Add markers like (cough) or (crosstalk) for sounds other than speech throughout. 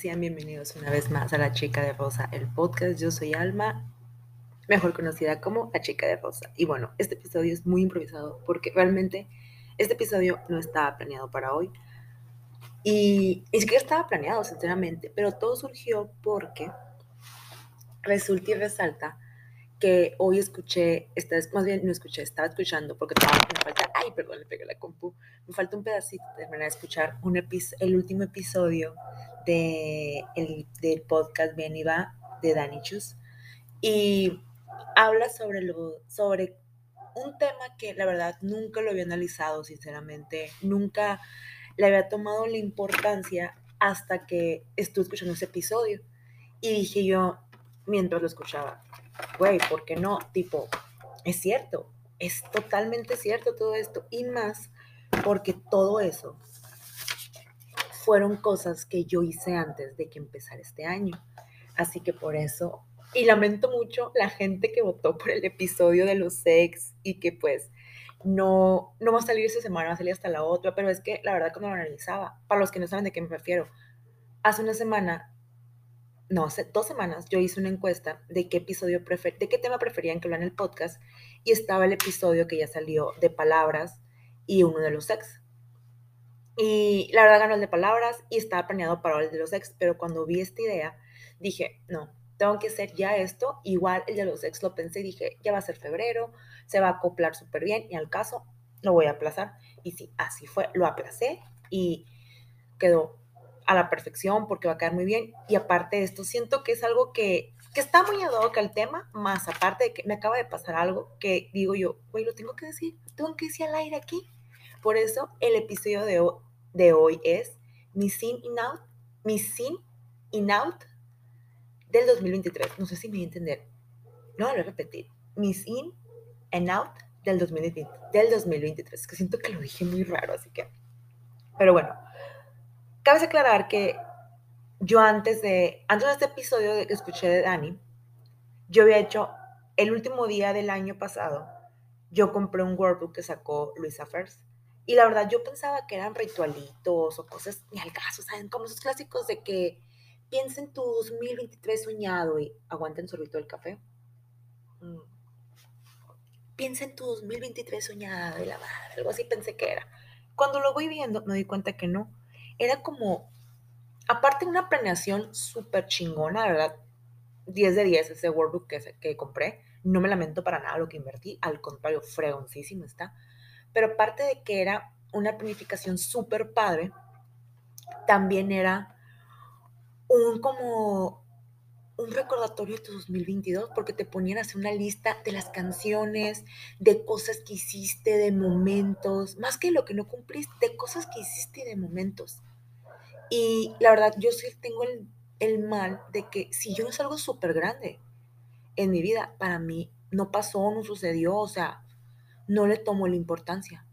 sean bienvenidos una vez más a La Chica de Rosa, el podcast. Yo soy Alma, mejor conocida como La Chica de Rosa. Y bueno, este episodio es muy improvisado porque realmente este episodio no estaba planeado para hoy. Y ni siquiera estaba planeado, sinceramente, pero todo surgió porque resulta y resalta que hoy escuché, esta vez más bien no escuché, estaba escuchando porque me falta, ay, perdón, le pegué la compu, me falta un pedacito de terminar de escuchar un el último episodio de el, del podcast Bien y Va de Dani Chus y habla sobre, lo, sobre un tema que la verdad nunca lo había analizado, sinceramente, nunca le había tomado la importancia hasta que estuve escuchando ese episodio y dije yo, mientras lo escuchaba, güey, ¿por qué no? Tipo, es cierto, es totalmente cierto todo esto. Y más porque todo eso fueron cosas que yo hice antes de que empezara este año. Así que por eso, y lamento mucho la gente que votó por el episodio de los sex y que pues no, no va a salir esta semana, va a salir hasta la otra, pero es que la verdad cuando lo analizaba, para los que no saben de qué me refiero, hace una semana no, hace dos semanas yo hice una encuesta de qué episodio prefer de qué tema preferían que lo en el podcast y estaba el episodio que ya salió de palabras y uno de los ex. Y la verdad ganó el de palabras y estaba planeado para el de los ex, pero cuando vi esta idea dije, no, tengo que hacer ya esto. Igual el de los ex lo pensé y dije, ya va a ser febrero, se va a acoplar súper bien y al caso lo voy a aplazar. Y sí, así fue, lo aplacé y quedó a la perfección porque va a quedar muy bien. Y aparte de esto, siento que es algo que, que está muy ad hoc al tema, más aparte de que me acaba de pasar algo que digo yo, güey, lo tengo que decir, tengo que decir al aire aquí. Por eso el episodio de, de hoy es mi sin in out, mi sin in out del 2023. No sé si me voy a entender. No, lo voy a repetir. Mi sin and out del 2023, del 2023. Que siento que lo dije muy raro, así que. Pero bueno, Cabe aclarar que yo antes de, antes de este episodio que escuché de Dani, yo había hecho el último día del año pasado, yo compré un workbook que sacó Luisa First. Y la verdad, yo pensaba que eran ritualitos o cosas ni al caso, ¿saben? Como esos clásicos de que piensa en tu 2023 soñado y aguanten sorbito del café. Mm. Piensa en tu 2023 soñado y la madre, algo así pensé que era. Cuando lo voy viendo, me di cuenta que no era como, aparte de una planeación súper chingona, ¿verdad? 10 de 10 ese workbook que, que compré. No me lamento para nada lo que invertí, al contrario, fregoncísimo está. Pero aparte de que era una planificación súper padre, también era un como un recordatorio de tu 2022 porque te ponían a hacer una lista de las canciones, de cosas que hiciste, de momentos, más que lo que no cumpliste, de cosas que hiciste y de momentos. Y la verdad, yo sí tengo el, mal de que si yo no es algo súper grande en mi vida, para mí no pasó, no sucedió, o sea, no le tomo la importancia.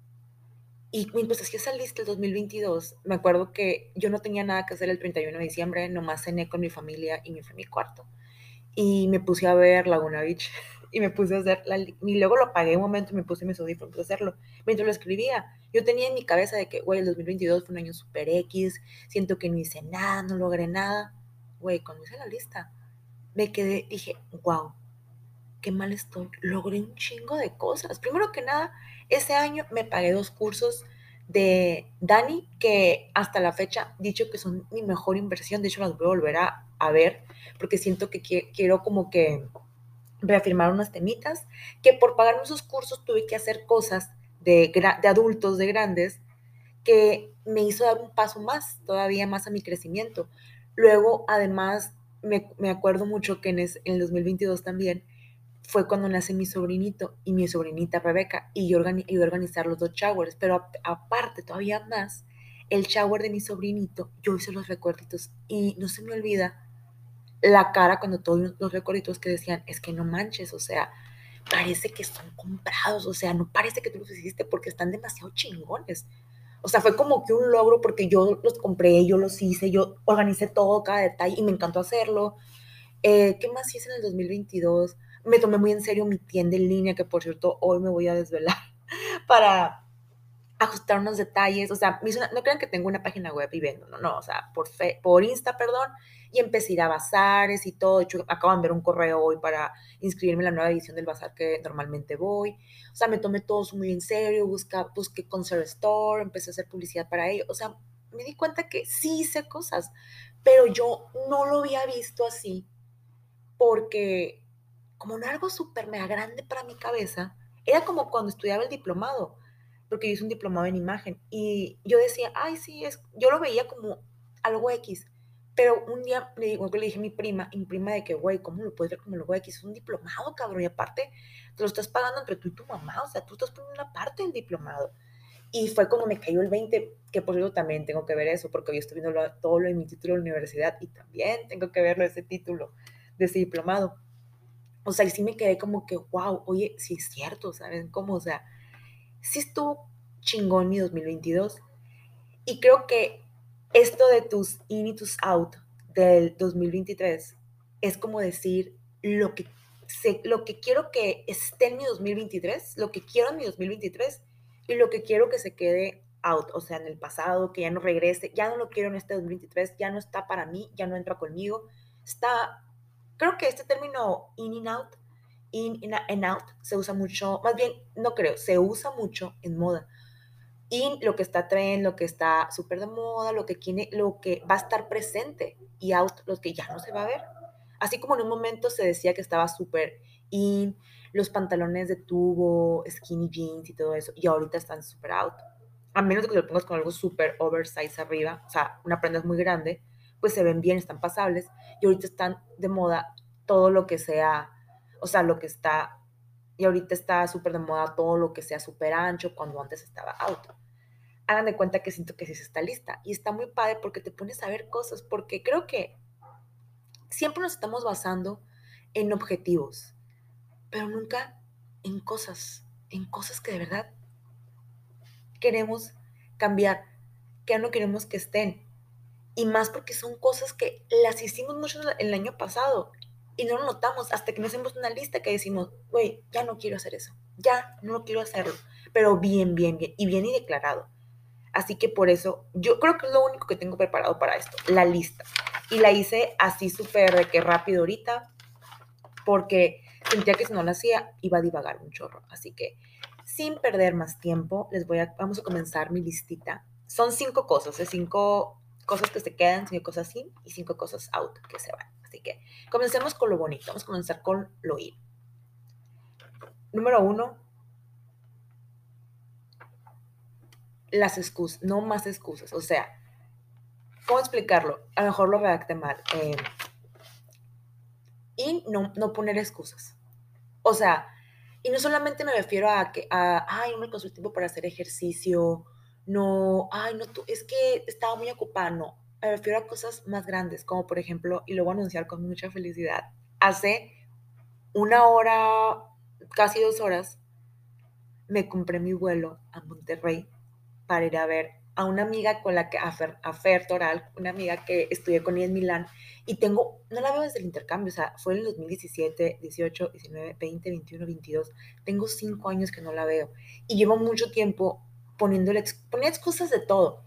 Y mientras hacía esa lista el 2022, me acuerdo que yo no tenía nada que hacer el 31 de diciembre, nomás cené con mi familia y me fui a mi cuarto. Y me puse a ver Laguna Beach (laughs) y me puse a hacer, la, y luego lo apagué un momento y me puse mis audífonos a hacerlo. Mientras lo escribía, yo tenía en mi cabeza de que, güey, el 2022 fue un año super X, siento que no hice nada, no logré nada. Güey, cuando hice la lista, me quedé, dije, wow, qué mal estoy. Logré un chingo de cosas. Primero que nada, ese año me pagué dos cursos de Dani, que hasta la fecha dicho que son mi mejor inversión. De hecho, las voy a volver a ver, porque siento que quiero como que reafirmar unas temitas, que por pagarme esos cursos tuve que hacer cosas de, de adultos, de grandes, que me hizo dar un paso más, todavía más a mi crecimiento. Luego, además, me, me acuerdo mucho que en, en, el 2022 también fue cuando nace mi sobrinito y mi sobrinita Rebeca, y yo organi organizar los dos showers, pero aparte, todavía más, el shower de mi sobrinito, yo hice los recuerditos y no se me olvida la cara cuando todos los recorridos que decían, es que no manches, o sea, parece que están comprados, o sea, no parece que tú los hiciste porque están demasiado chingones. O sea, fue como que un logro porque yo los compré, yo los hice, yo organicé todo, cada detalle y me encantó hacerlo. Eh, ¿Qué más hice en el 2022? Me tomé muy en serio mi tienda en línea, que por cierto hoy me voy a desvelar (laughs) para, ajustar unos detalles, o sea, no crean que tengo una página web y vendo, no, no, o sea, por, fe, por Insta, perdón, y empecé a ir a bazares y todo, de hecho, acaban de ver un correo hoy para inscribirme en la nueva edición del bazar que normalmente voy, o sea, me tomé todo muy en serio, busca, busqué Concert Store, empecé a hacer publicidad para ello, o sea, me di cuenta que sí hice cosas, pero yo no lo había visto así, porque como no era algo súper mega grande para mi cabeza, era como cuando estudiaba el diplomado, porque yo hice un diplomado en imagen y yo decía, ay, sí, es, yo lo veía como algo X, pero un día le, digo, le dije a mi prima, mi prima de que, güey, ¿cómo lo puedes ver como algo X? Es un diplomado, cabrón, y aparte te lo estás pagando entre tú y tu mamá, o sea, tú estás poniendo una parte del diplomado. Y fue como me cayó el 20, que por cierto también tengo que ver eso, porque yo estoy viendo todo lo de mi título de universidad y también tengo que verlo ese título de ese diplomado. O sea, y sí me quedé como que, wow, oye, sí es cierto, ¿saben cómo? O sea, sí estuvo chingón mi 2022. Y creo que esto de tus in y tus out del 2023 es como decir lo que, lo que quiero que esté en mi 2023, lo que quiero en mi 2023 y lo que quiero que se quede out, o sea, en el pasado, que ya no regrese, ya no lo quiero en este 2023, ya no está para mí, ya no entra conmigo. Está, creo que este término in and out in, and out se usa mucho, más bien, no creo, se usa mucho en moda. In, lo que está trend, lo que está súper de moda, lo que, tiene, lo que va a estar presente y out, lo que ya no se va a ver. Así como en un momento se decía que estaba súper in, los pantalones de tubo, skinny jeans y todo eso, y ahorita están súper out. A menos de que lo pongas con algo súper oversize arriba, o sea, una prenda muy grande, pues se ven bien, están pasables, y ahorita están de moda todo lo que sea o sea, lo que está, y ahorita está súper de moda todo lo que sea súper ancho, cuando antes estaba auto. Hagan de cuenta que siento que sí se está lista. Y está muy padre porque te pones a ver cosas, porque creo que siempre nos estamos basando en objetivos, pero nunca en cosas, en cosas que de verdad queremos cambiar, que no queremos que estén. Y más porque son cosas que las hicimos mucho el año pasado y no lo notamos hasta que nos hacemos una lista que decimos, güey, ya no quiero hacer eso, ya no quiero hacerlo, pero bien, bien, bien, y bien y declarado. Así que por eso, yo creo que es lo único que tengo preparado para esto, la lista. Y la hice así súper de rápido ahorita, porque sentía que si no la hacía iba a divagar un chorro. Así que sin perder más tiempo, les voy a, vamos a comenzar mi listita. Son cinco cosas, ¿eh? cinco cosas que se quedan, cinco cosas sin y cinco cosas out que se van. Así que comencemos con lo bonito, vamos a comenzar con lo in. Número uno, las excusas, no más excusas. O sea, ¿cómo explicarlo? A lo mejor lo redacté mal. Eh, y no, no poner excusas. O sea, y no solamente me refiero a que, a, ay, no me alcanzó para hacer ejercicio, no, ay, no, tú, es que estaba muy ocupada, no me refiero a cosas más grandes, como por ejemplo, y lo voy a anunciar con mucha felicidad, hace una hora, casi dos horas, me compré mi vuelo a Monterrey para ir a ver a una amiga con la que, a Fer, a Fer Toral, una amiga que estudié con ella en Milán, y tengo, no la veo desde el intercambio, o sea, fue en el 2017, 18, 19, 20, 21, 22, tengo cinco años que no la veo, y llevo mucho tiempo poniéndole, ponía excusas de todo,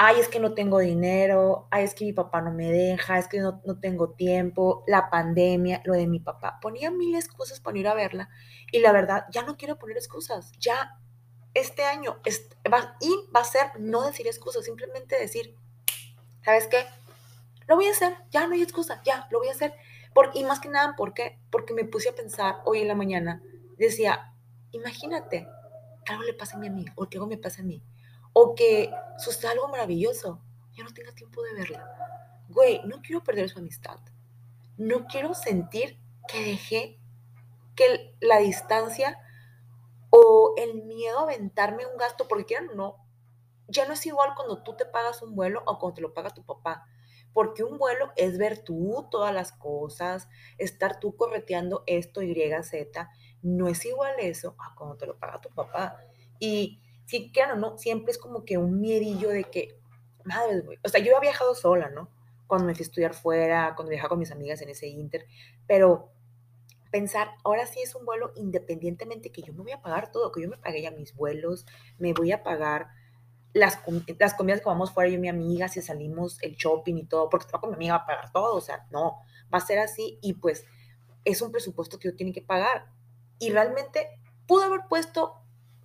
ay, es que no tengo dinero, ay, es que mi papá no me deja, es que no, tengo tiempo, la pandemia, lo de mi papá. Ponía mil excusas para ir a verla y la verdad, ya no quiero poner excusas, ya este año va, y va a ser no decir excusas, simplemente decir, ¿sabes qué? Lo voy a hacer, ya no hay excusa, ya, lo voy a hacer. Por, y más que nada, ¿por qué? Porque me puse a pensar hoy en la mañana, decía, imagínate algo le pasa a mi amigo o que algo me pasa a mí o que suceda algo maravilloso, yo no tenga tiempo de verla. Güey, no quiero perder su amistad. No quiero sentir que dejé que la distancia o el miedo a aventarme un gasto, porque ya no, ya no es igual cuando tú te pagas un vuelo o cuando te lo paga tu papá. Porque un vuelo es ver tú todas las cosas, estar tú correteando esto, Y, Z. No es igual eso a cuando te lo paga tu papá. Y sí, claro, ¿no? Siempre es como que un miedillo de que, madre, güey. O sea, yo he viajado sola, ¿no? Cuando me fui a estudiar fuera, cuando viajaba con mis amigas en ese inter, pero pensar, ahora sí es un vuelo independientemente que yo me voy a pagar todo, que yo me pague ya mis vuelos, me voy a pagar las, las comidas que vamos fuera yo y mi amiga, si salimos el shopping y todo, porque con mi amiga va a pagar todo, o sea, no, va a ser así y pues es un presupuesto que yo tiene que pagar. Y realmente pude haber puesto,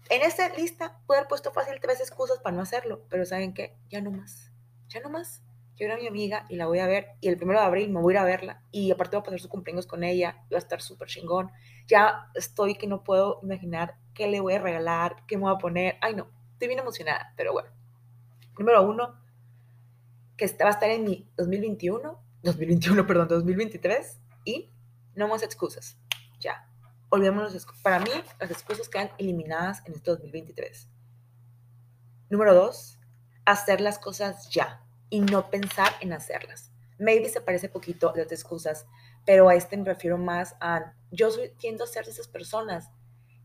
en esa lista, pude haber puesto fácil tres excusas para no hacerlo, pero ¿saben qué? Ya no más, ya no más. Yo era mi amiga y la voy a ver y el primero de abril me voy a ir a verla y aparte voy a pasar su cumpleaños con ella, va a estar súper chingón. Ya estoy que no puedo imaginar qué le voy a regalar, qué me voy a poner. Ay, no, estoy bien emocionada, pero bueno. Número uno, que va a estar en mi 2021, 2021, perdón, 2023 y no más excusas. Ya. Olvidémonos. Para mí, las excusas quedan eliminadas en este 2023. Número dos, hacer las cosas ya y no pensar en hacerlas. Maybe se parece poquito a las excusas, pero a este me refiero más a, yo soy, tiendo a ser de esas personas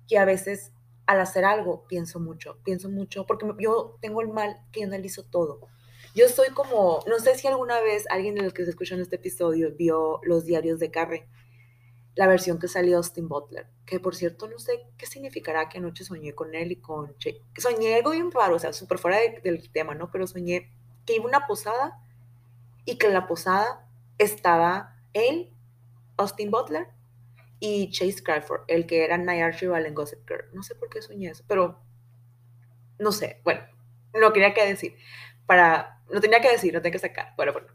que a veces al hacer algo pienso mucho, pienso mucho, porque yo tengo el mal que analizo todo. Yo soy como, no sé si alguna vez alguien de los que se escuchó en este episodio vio los diarios de Carre, la versión que salió Austin Butler, que por cierto no sé qué significará que anoche soñé con él y con Che. Soñé algo bien raro, o sea, súper fuera del tema, ¿no? Pero soñé que iba una posada y que en la posada estaba él, Austin Butler y Chase Crawford, el que era Night Archibald en Gossip Girl. No sé por qué soñé eso, pero no sé. Bueno, no quería que decir. Para, no tenía que decir, no tenía que sacar. Bueno, bueno.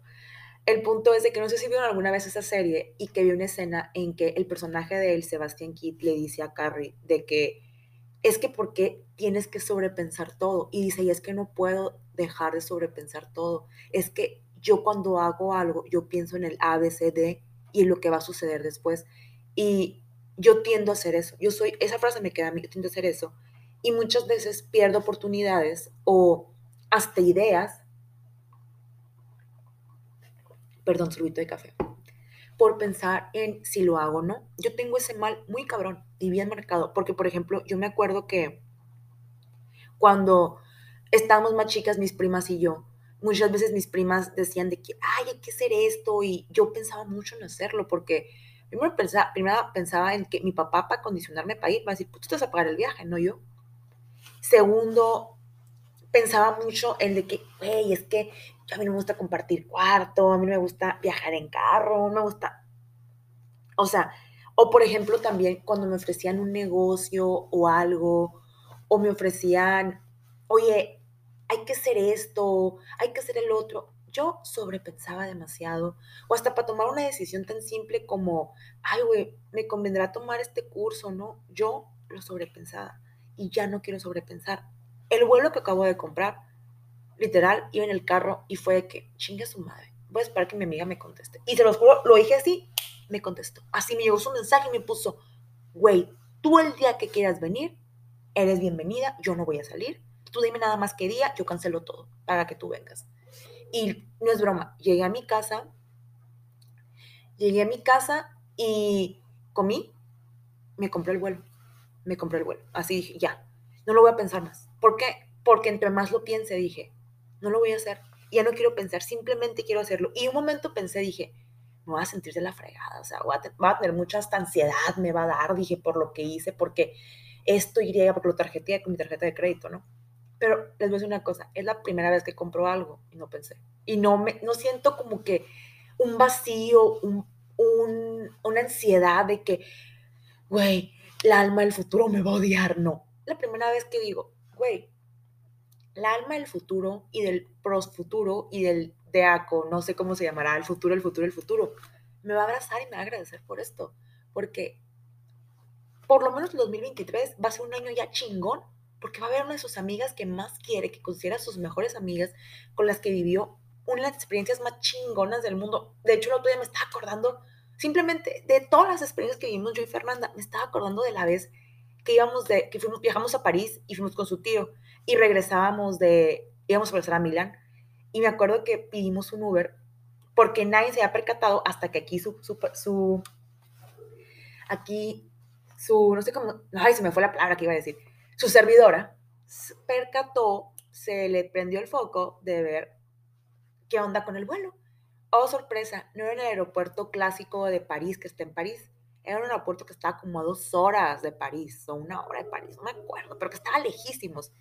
El punto es de que no sé si vieron alguna vez esa serie y que vi una escena en que el personaje de él, Sebastian Kidd, le dice a Carrie de que es que ¿por qué tienes que sobrepensar todo? Y dice, y es que no puedo dejar de sobrepensar todo. Es que yo cuando hago algo, yo pienso en el A, B, C, D y en lo que va a suceder después. Y yo tiendo a hacer eso. Yo soy, esa frase me queda a mí, yo tiendo a hacer eso. Y muchas veces pierdo oportunidades o hasta ideas. Perdón, sorbito de café. Por pensar en si lo hago o no. Yo tengo ese mal muy cabrón y bien marcado. Porque, por ejemplo, yo me acuerdo que cuando estábamos más chicas, mis primas y yo, muchas veces mis primas decían de que, ay, hay que hacer esto, y yo pensaba mucho en hacerlo, porque primero pensaba, primero pensaba en que mi papá para condicionarme para ir, va a decir, pues tú te vas a pagar el viaje, no yo. Segundo, pensaba mucho en de que, güey, es que a mí no me gusta compartir cuarto, a mí no me gusta viajar en carro, me gusta, o sea, o por ejemplo también cuando me ofrecían un negocio o algo, o me ofrecían, oye, hay que hacer esto, hay que hacer el otro. Yo sobrepensaba demasiado. O hasta para tomar una decisión tan simple como, ay, güey, me convendrá tomar este curso, ¿no? Yo lo sobrepensaba y ya no quiero sobrepensar. El vuelo que acabo de comprar, literal, iba en el carro y fue de que, chinga su madre, voy a esperar que mi amiga me conteste. Y se los juro, lo dije así, me contestó. Así me llegó su mensaje y me puso, güey, tú el día que quieras venir, eres bienvenida, yo no voy a salir tú dime nada más qué día, yo cancelo todo para que tú vengas. Y no es broma, llegué a mi casa, llegué a mi casa y comí, me compré el vuelo, me compré el vuelo. Así dije, ya, no lo voy a pensar más. ¿Por qué? Porque entre más lo piense, dije, no lo voy a hacer. Ya no quiero pensar, simplemente quiero hacerlo. Y un momento pensé, dije, me voy a sentir de la fregada, o sea, voy a, tener mucha ansiedad, me va a dar, dije, por lo que hice, porque esto iría, porque lo tarjeté con mi tarjeta de crédito, ¿no? Pero les voy a decir una cosa, es la primera vez que compro algo y no pensé. Y no, me, no siento como que un vacío, un, una ansiedad de que, güey, la alma del futuro me va a odiar. No, la primera vez que digo, güey, la alma del futuro y del pros futuro y del deaco, no sé cómo se llamará, el futuro, el futuro, el futuro, me va a abrazar y me va a agradecer por esto. Porque por lo menos el 2023 va a ser un año ya chingón porque va a haber una de sus amigas que más quiere, que considera sus mejores amigas, con las que vivió una de las experiencias más chingonas del mundo. De hecho, el otro día me estaba acordando, simplemente de todas las experiencias que vivimos yo y Fernanda, me estaba acordando de la vez que íbamos de, que fuimos, viajamos a París y fuimos con su tío y regresábamos de, íbamos a regresar a Milán y me acuerdo que pedimos un Uber porque nadie se había percatado hasta que aquí su, su, su aquí su, no sé cómo, ay, se me fue la palabra que iba a decir, su servidora percató, se le prendió el foco de ver qué onda con el vuelo. Oh, sorpresa, no era el aeropuerto clásico de París que está en París, Era un aeropuerto que estaba como a dos horas de París, o una hora de París, no me acuerdo, pero que estaba lejísimos.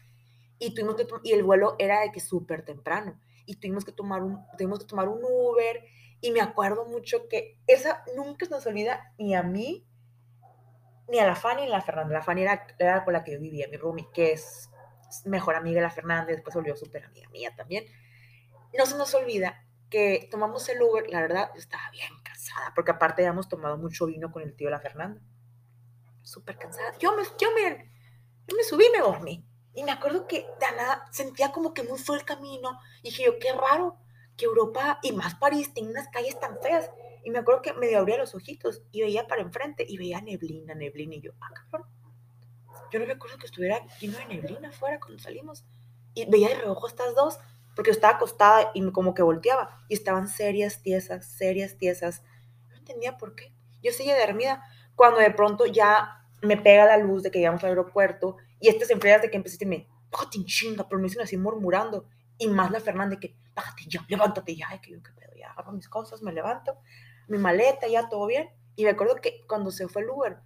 Y, tuvimos que, y el vuelo era de que súper temprano. Y tuvimos que, tomar un, tuvimos que tomar un Uber. Y me acuerdo mucho que esa nunca se nos olvida ni a mí, ni a la Fanny ni a la Fernanda. La Fanny era, era con la que yo vivía, mi roomie, que es mejor amiga de la Fernanda, después volvió súper amiga mía también. No se nos olvida que tomamos el Uber, la verdad, yo estaba bien cansada, porque aparte habíamos tomado mucho vino con el tío de la Fernanda. Súper cansada. Yo me, yo, me, yo me subí y me dormí. Y me acuerdo que de nada sentía como que muy fue el camino. Y dije yo, qué raro que Europa y más París tengan unas calles tan feas. Y me acuerdo que medio abría los ojitos y veía para enfrente y veía neblina, neblina. Y yo, ah, cabrón. Yo no recuerdo que estuviera lleno de neblina afuera cuando salimos. Y veía de reojo estas dos, porque yo estaba acostada y como que volteaba. Y estaban serias, tiesas, serias, tiesas. No entendía por qué. Yo seguía dormida. Cuando de pronto ya me pega la luz de que llegamos al aeropuerto y se enfría de que empecé a decirme, bájate en chinga, pero me dicen así murmurando. Y más la Fernanda que, bájate ya, levántate ya, que yo qué pedo, ya agarro mis cosas, me levanto, mi maleta, ya todo bien. Y me acuerdo que cuando se fue el Uber,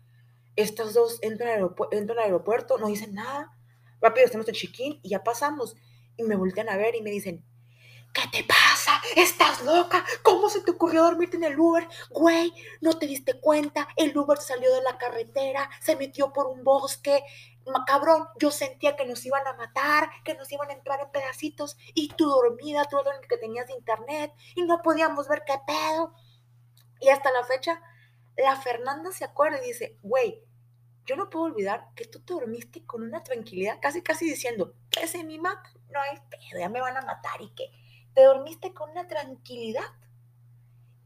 estas dos entran al, entran al aeropuerto, no dicen nada, rápido estamos en check-in y ya pasamos. Y me voltean a ver y me dicen, ¿qué te pasa? ¿Estás loca? ¿Cómo se te ocurrió dormirte en el Uber? Güey, ¿no te diste cuenta? El Uber salió de la carretera, se metió por un bosque. Cabrón, yo sentía que nos iban a matar, que nos iban a entrar en pedacitos y tú dormida, tú el que tenías internet y no podíamos ver qué pedo. Y hasta la fecha, la Fernanda se acuerda y dice, güey, yo no puedo olvidar que tú te dormiste con una tranquilidad, casi casi diciendo, que me mata, no hay pedo, ya me van a matar y que te dormiste con una tranquilidad.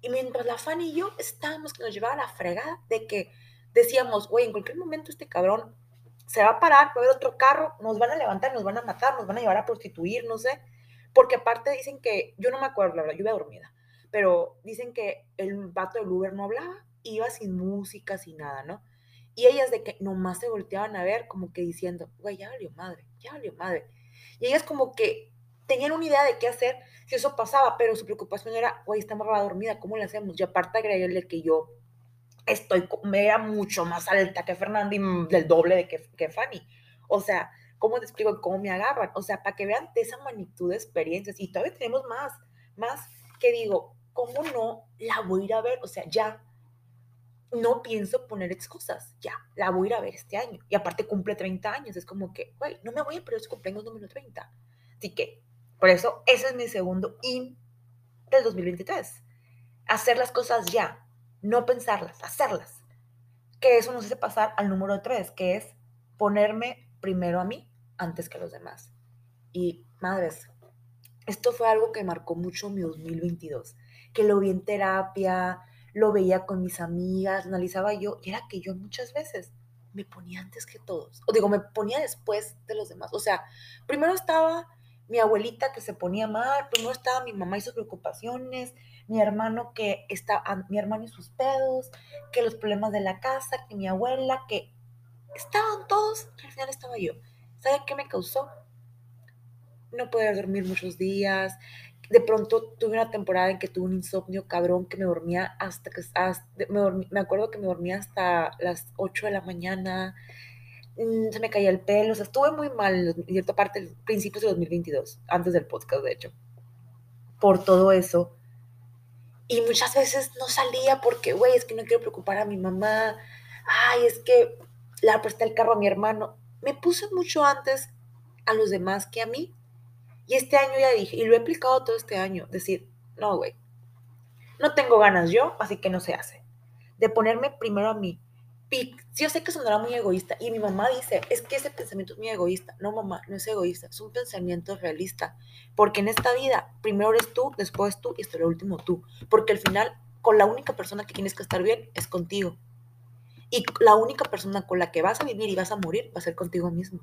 Y mientras la Fanny y yo estábamos que nos llevaba la fregada de que decíamos, güey, en cualquier momento este cabrón se va a parar, va a haber otro carro, nos van a levantar, nos van a matar, nos van a llevar a prostituir, no sé. Porque aparte dicen que, yo no me acuerdo, la verdad, yo dormida, pero dicen que el vato del Uber no hablaba, iba sin música, sin nada, ¿no? Y ellas de que nomás se volteaban a ver como que diciendo, güey, ya valió madre, ya valió madre. Y ellas como que tenían una idea de qué hacer si eso pasaba, pero su preocupación era, güey, estamos dormida, ¿cómo le hacemos? Y aparte agregarle que yo estoy, me era mucho más alta que Fernanda y del doble de que, que Fanny. O sea, ¿cómo te explico cómo me agarran? O sea, para que vean de esa magnitud de experiencias. Y todavía tenemos más, más que digo, ¿cómo no la voy a ir a ver? O sea, ya no pienso poner excusas, ya, la voy a ir a ver este año. Y aparte cumple 30 años, es como que, güey, no me voy a perder su cumpleaños número 30. Así que por eso, ese es mi segundo IN del 2023. Hacer las cosas ya, no pensarlas, hacerlas. Que eso nos hace pasar al número 3, que es ponerme primero a mí antes que a los demás. Y, madres, esto fue algo que marcó mucho mi 2022, que lo vi en terapia, lo veía con mis amigas, analizaba yo, y era que yo muchas veces me ponía antes que todos, o digo, me ponía después de los demás. O sea, primero estaba mi abuelita que se ponía mal, no estaba mi mamá y sus preocupaciones, mi hermano que está, mi hermano y sus pedos, que los problemas de la casa, que mi abuela, que estaban todos, al final estaba yo. ¿Sabe qué me causó? No poder dormir muchos días. De pronto tuve una temporada en que tuve un insomnio cabrón que me dormía hasta que me, me acuerdo que me dormía hasta las 8 de la mañana Mm, se me caía el pelo, o sea, estuve muy mal en cierta parte, principios de 2022, antes del podcast, de hecho, por todo eso. Y muchas veces no salía porque, güey, es que no quiero preocupar a mi mamá, ay, es que le presté el carro a mi hermano. Me puse mucho antes a los demás que a mí. Y este año ya dije, y lo he aplicado todo este año, decir, no, güey, no tengo ganas yo, así que no se hace. De ponerme primero a mí, yo sé que sonará muy egoísta y mi mamá dice, es que ese pensamiento es muy egoísta. No, mamá, no es egoísta, es un pensamiento realista. Porque en esta vida, primero eres tú, después tú y hasta lo último tú. Porque al final, con la única persona que tienes que estar bien es contigo. Y la única persona con la que vas a vivir y vas a morir va a ser contigo mismo.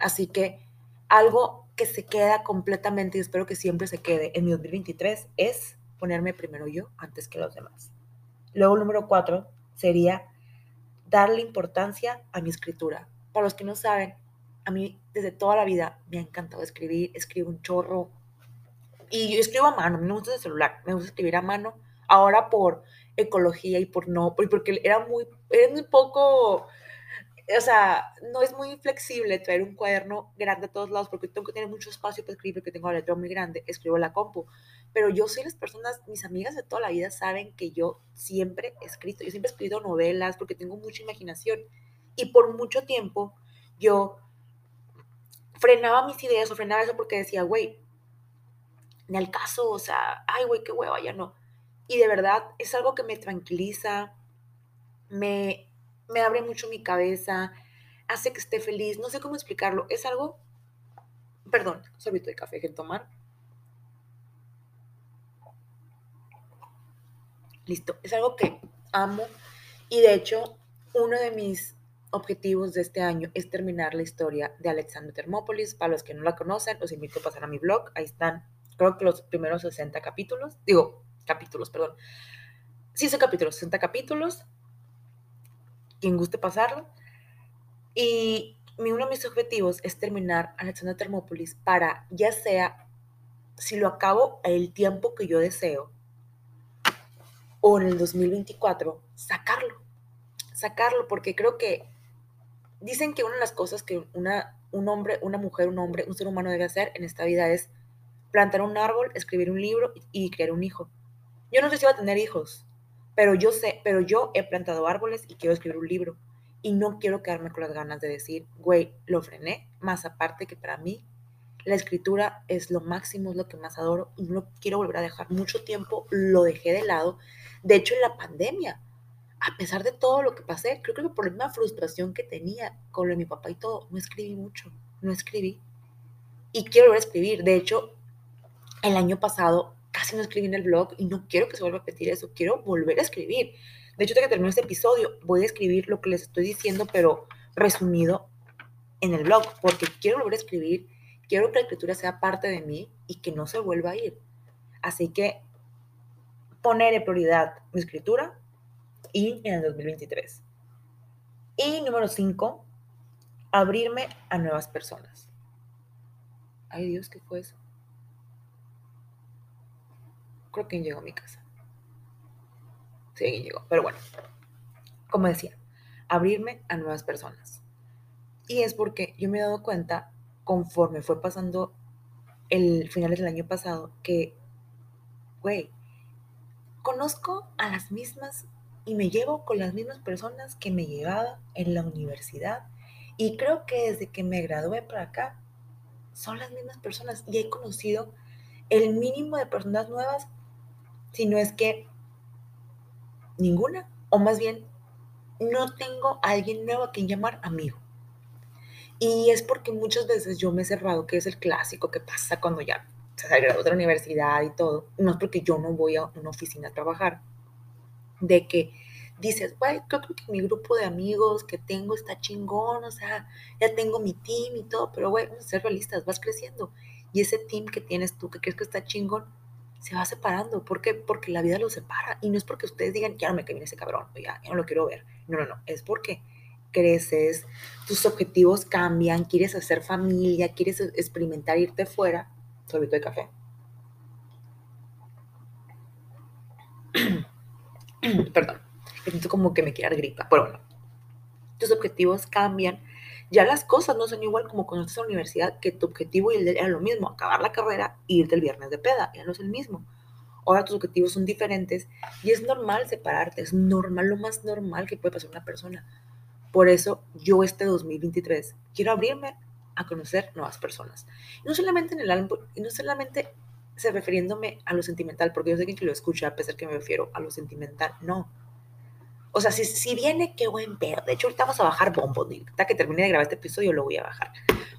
Así que algo que se queda completamente y espero que siempre se quede en mi 2023 es ponerme primero yo antes que los demás. Luego, número cuatro sería darle importancia a mi escritura. Para los que no saben, a mí desde toda la vida me ha encantado escribir, escribo un chorro. Y yo escribo a mano, me gusta el celular, me gusta escribir a mano. Ahora por ecología y por no, porque era muy, era muy poco, o sea, no es muy flexible traer un cuaderno grande a todos lados porque tengo que tener mucho espacio para escribir porque tengo la letra muy grande, escribo la compu. Pero yo soy las personas, mis amigas de toda la vida saben que yo siempre he escrito, yo siempre he escrito novelas porque tengo mucha imaginación y por mucho tiempo yo frenaba mis ideas o frenaba eso porque decía, güey, ni al caso, o sea, ay, güey, qué hueva, ya no. Y de verdad es algo que me tranquiliza, me, me abre mucho mi cabeza, hace que esté feliz, no sé cómo explicarlo, es algo, perdón, sorbito de café que tomar. Listo, es algo que amo y de hecho uno de mis objetivos de este año es terminar la historia de Alexander Termópolis. Para los que no la conocen, los invito a pasar a mi blog. Ahí están, creo que los primeros 60 capítulos. Digo, capítulos, perdón. Sí, son capítulos, 60 capítulos. Quien guste pasarlo. Y uno de mis objetivos es terminar Alexander Termópolis para, ya sea, si lo acabo el tiempo que yo deseo, o en el 2024, sacarlo. Sacarlo, porque creo que dicen que una de las cosas que una, un hombre, una mujer, un hombre, un ser humano debe hacer en esta vida es plantar un árbol, escribir un libro y, crear un hijo. Yo no sé si a tener hijos, pero yo sé, pero yo he plantado árboles y quiero escribir un libro. Y no quiero quedarme con las ganas de decir, güey, lo frené, más aparte que para mí la escritura es lo máximo, es lo que más adoro y no quiero volver a dejar mucho tiempo, lo dejé de lado. De hecho, en la pandemia, a pesar de todo lo que pasé, creo que por la misma frustración que tenía con lo de mi papá y todo, no escribí mucho, no escribí. Y quiero volver a escribir. De hecho, el año pasado casi no escribí en el blog y no quiero que se vuelva a repetir eso, quiero volver a escribir. De hecho, de que termino este episodio, voy a escribir lo que les estoy diciendo, pero resumido en el blog, porque quiero volver a escribir, quiero que la escritura sea parte de mí y que no se vuelva a ir. Así que poner en prioridad mi escritura, y en el 2023. Y número 5, abrirme a nuevas personas. Ay Dios, ¿qué fue eso? Creo que llegó a mi casa. Sí, llegó. Pero bueno, como decía, abrirme a nuevas personas. Y es porque yo me he dado cuenta, conforme fue pasando el finales del año pasado, que, güey, conozco a las mismas y me llevo con las mismas personas que me llevaba en la universidad. Y creo que desde que me gradué para acá, son las mismas personas y he conocido el mínimo de personas nuevas, si no es que ninguna, o más bien, no tengo a alguien nuevo a quien llamar amigo. Y es porque muchas veces yo me he cerrado, que es el clásico que pasa cuando ya se de la universidad y todo. No es porque yo no voy a una oficina a trabajar, de que dices, güey, creo que mi grupo de amigos que tengo está chingón, o sea, ya tengo mi team y todo, pero güey, vamos a ser realistas, vas creciendo. Y ese team que tienes tú, que crees que está chingón, se va separando. ¿Por qué? Porque la vida lo separa. Y no es porque ustedes digan, ya no me viene ese cabrón, ya, ya no lo quiero ver. No, no, no. Es porque creces, tus objetivos cambian, quieres hacer familia, quieres experimentar irte fuera. Sorbito de café. (clears throat) Perdón, siento como que me quiera gripa, pero bueno, tus objetivos cambian. Ya las cosas no son igual como cuando estás en la universidad, que tu objetivo era lo mismo, acabar la carrera e irte el viernes de peda, ya no es el mismo. Ahora tus objetivos son diferentes y es normal separarte, es normal, lo más normal que puede pasar una persona. Por eso yo este 2023 quiero abrirme a conocer nuevas personas. no solamente en el álbum, y no solamente se refiriéndome a lo sentimental, porque yo sé que lo escucha, a pesar que me refiero a lo sentimental, no. O sea, si, si viene, qué buen pedo. De hecho, ahorita vamos a bajar bombo. Hasta que termine de grabar este episodio, lo voy a bajar.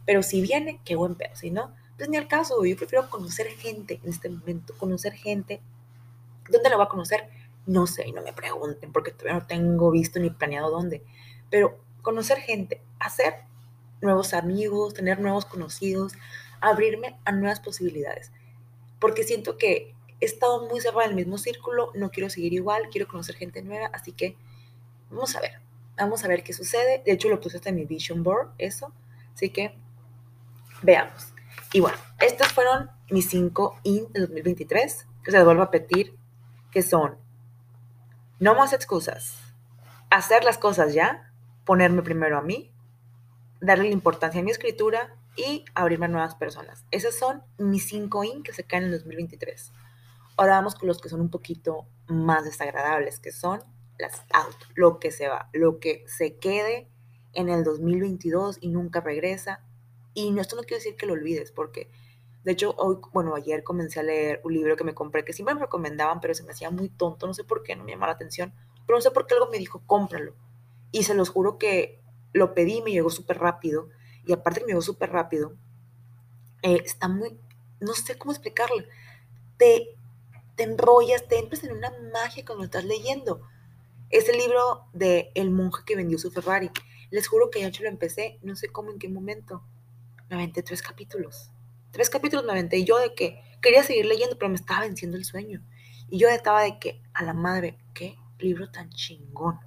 Pero si viene, qué buen pedo. Si no, pues ni al caso. Yo prefiero conocer gente en este momento. Conocer gente. ¿Dónde lo voy a conocer? No sé, y no me pregunten, porque todavía no tengo visto ni planeado dónde. Pero conocer gente, hacer nuevos amigos, tener nuevos conocidos, abrirme a nuevas posibilidades porque siento que he estado muy cerrada en el mismo círculo, no quiero seguir igual, quiero conocer gente nueva, así que vamos a ver, vamos a ver qué sucede. De hecho, lo puse hasta en mi vision board, eso, así que veamos. Y bueno, estos fueron mis cinco IN de 2023, que se vuelvo a repetir, que son No más excusas. Hacer las cosas ya, ponerme primero a mí, darle la importancia a mi escritura y abrirme a nuevas personas. Esos son mis cinco in que se caen en el 2023. Ahora vamos con los que son un poquito más desagradables, que son las out, lo que se va, lo que se quede en el 2022 y nunca regresa. Y esto no quiere decir que lo olvides, porque de hecho hoy, bueno, ayer comencé a leer un libro que me compré, que siempre me recomendaban, pero se me hacía muy tonto, no sé por qué, no me llamaba la atención, pero no sé por qué algo me dijo, cómpralo. Y se los juro que lo pedí, me llegó súper rápido, y aparte que me llegó súper rápido, eh, está muy, no sé cómo explicarlo, te, te enrollas, te entras en una magia cuando estás leyendo. Es el libro de El monje que vendió su Ferrari. Les juro que ya yo lo empecé, no sé cómo, en qué momento. Me aventé tres capítulos. Tres capítulos me aventé y yo de que quería seguir leyendo, pero me estaba venciendo el sueño. Y yo estaba de que, a la madre, qué libro tan chingón.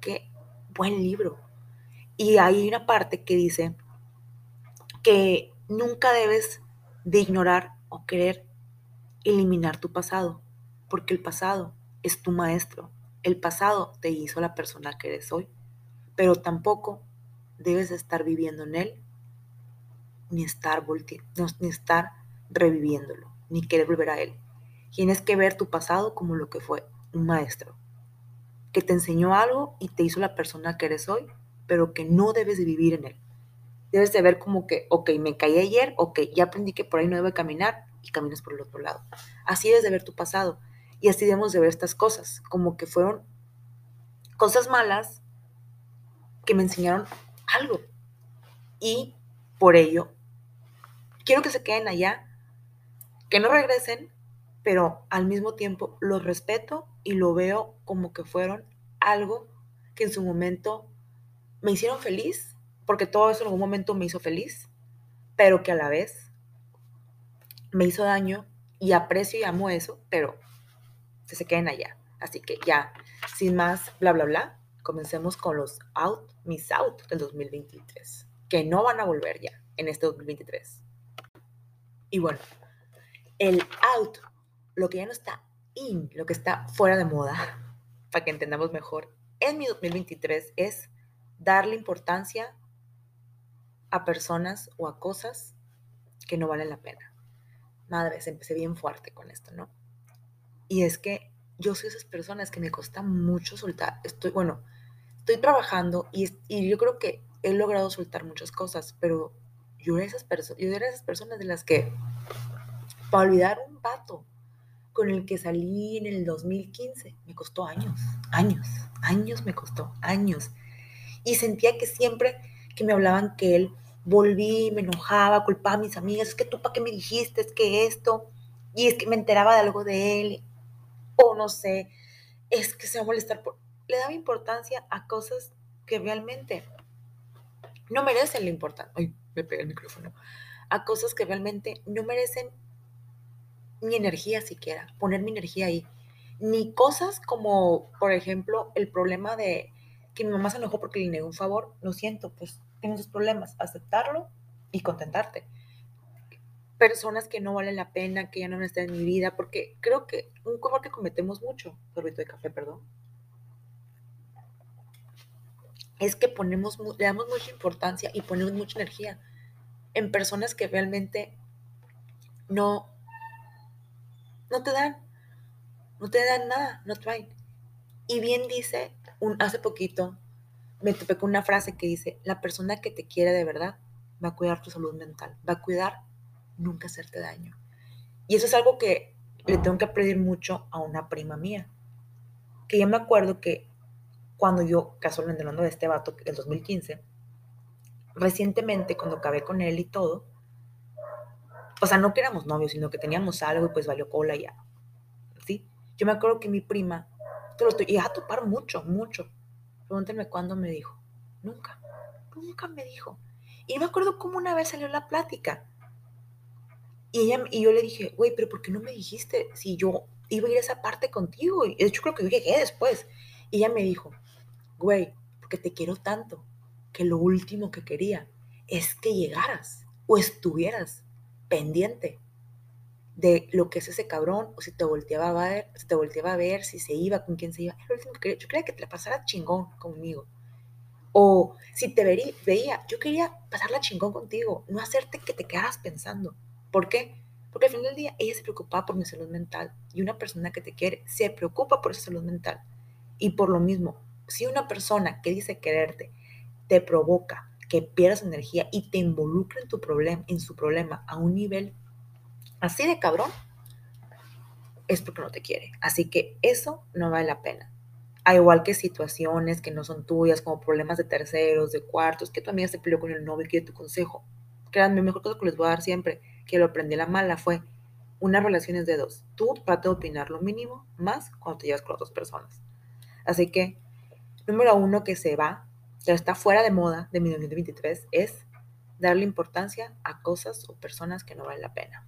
Qué buen libro. Y hay una parte que dice que nunca debes de ignorar o querer eliminar tu pasado, porque el pasado es tu maestro. El pasado te hizo la persona que eres hoy, pero tampoco debes estar viviendo en él, ni estar, ni estar reviviéndolo, ni querer volver a él. Tienes que ver tu pasado como lo que fue, un maestro, que te enseñó algo y te hizo la persona que eres hoy, pero que no debes de vivir en él. Debes de ver como que, ok, me caí ayer, ok, ya aprendí que por ahí no debo caminar y caminas por el otro lado. Así debes de ver tu pasado y así debemos de ver estas cosas, como que fueron cosas malas que me enseñaron algo. Y por ello, quiero que se queden allá, que no regresen, pero al mismo tiempo los respeto y lo veo como que fueron algo que en su momento me hicieron feliz, porque todo eso en algún momento me hizo feliz, pero que a la vez me hizo daño y aprecio y amo eso, pero se queden allá. Así que ya, sin más bla, bla, bla, comencemos con los out, mis out del 2023, que no van a volver ya en este 2023. Y bueno, el out, lo que ya no está in, lo que está fuera de moda, (laughs) para que entendamos mejor, en mi 2023 es darle importancia a personas o a cosas que no valen la pena. Madres, empecé bien fuerte con esto, ¿no? Y es que yo soy esas personas que me cuesta mucho soltar. Estoy, bueno, estoy trabajando y, y yo creo que he logrado soltar muchas cosas, pero yo era, esas yo era esas personas de las que, para olvidar un vato con el que salí en el 2015, me costó años, años, años me costó, años. Y sentía que siempre que me hablaban que él volví, me enojaba, culpaba a mis amigas, es que tú para qué me dijiste, es que esto, y es que me enteraba de algo de él, o no sé, es que se va a molestar por... Le daba importancia a cosas que realmente no merecen la importancia. Ay, me pegué el micrófono. A cosas que realmente no merecen mi energía siquiera, poner mi energía ahí. Ni cosas como, por ejemplo, el problema de que mi mamá se enojó porque le negué un favor. Lo siento, pues tienes sus problemas. Aceptarlo y contentarte personas que no valen la pena, que ya no están en mi vida, porque creo que un error que cometemos mucho, sorbito de café, perdón, es que ponemos, le damos mucha importancia y ponemos mucha energía en personas que realmente no, no te dan, no te dan nada, no traen. Y bien dice, hace poquito me topé con una frase que dice, la persona que te quiere de verdad va a cuidar tu salud mental, va a cuidar nunca hacerte daño. Y eso es algo que le tengo que aprender mucho a una prima mía. Que yo me acuerdo que cuando yo, casualmente hablando de este vato, el 2015, recientemente cuando acabé con él y todo, o sea, no que éramos novios, sino que teníamos algo y pues valió cola ya. ¿Sí? Yo me acuerdo que mi prima, te lo estoy, y a topar mucho, mucho. Pregúntenme cuándo me dijo. Nunca, nunca me dijo. Y me acuerdo cómo una vez salió la plática. Y, ella, y yo le dije, güey, pero ¿por qué no me dijiste si yo iba a ir a esa parte contigo? Y de hecho creo que yo llegué después. Y ella me dijo, güey, porque te quiero tanto que lo último que quería es que llegaras o estuvieras pendiente. De lo que es ese cabrón, o si te volteaba a ver, si te volteaba a ver, si se iba, con quién se iba. Yo quería que te la pasara chingón conmigo. O si te vería, veía, yo quería pasarla chingón contigo, no hacerte que te quedaras pensando. ¿Por qué? Porque al final del día ella se preocupaba por mi salud mental y una persona que te quiere se preocupa por esa salud mental. Y por lo mismo, si una persona que dice quererte te provoca que pierdas energía y te involucra en tu problema, en su problema a un nivel así de cabrón, es porque no te quiere. Así que eso no vale la pena. A igual que situaciones que no son tuyas, como problemas de terceros, de cuartos, que tu amiga se peleó con el novio y quiere tu consejo. Créanme, mejor cosa que les voy a dar siempre, que lo aprendí la mala, fue una relación es de dos. Tú trata de opinar lo mínimo, más cuando te llevas con otras personas. Así que, número uno que se va, que está fuera de moda de 2023, es darle importancia a cosas o personas que no valen la pena.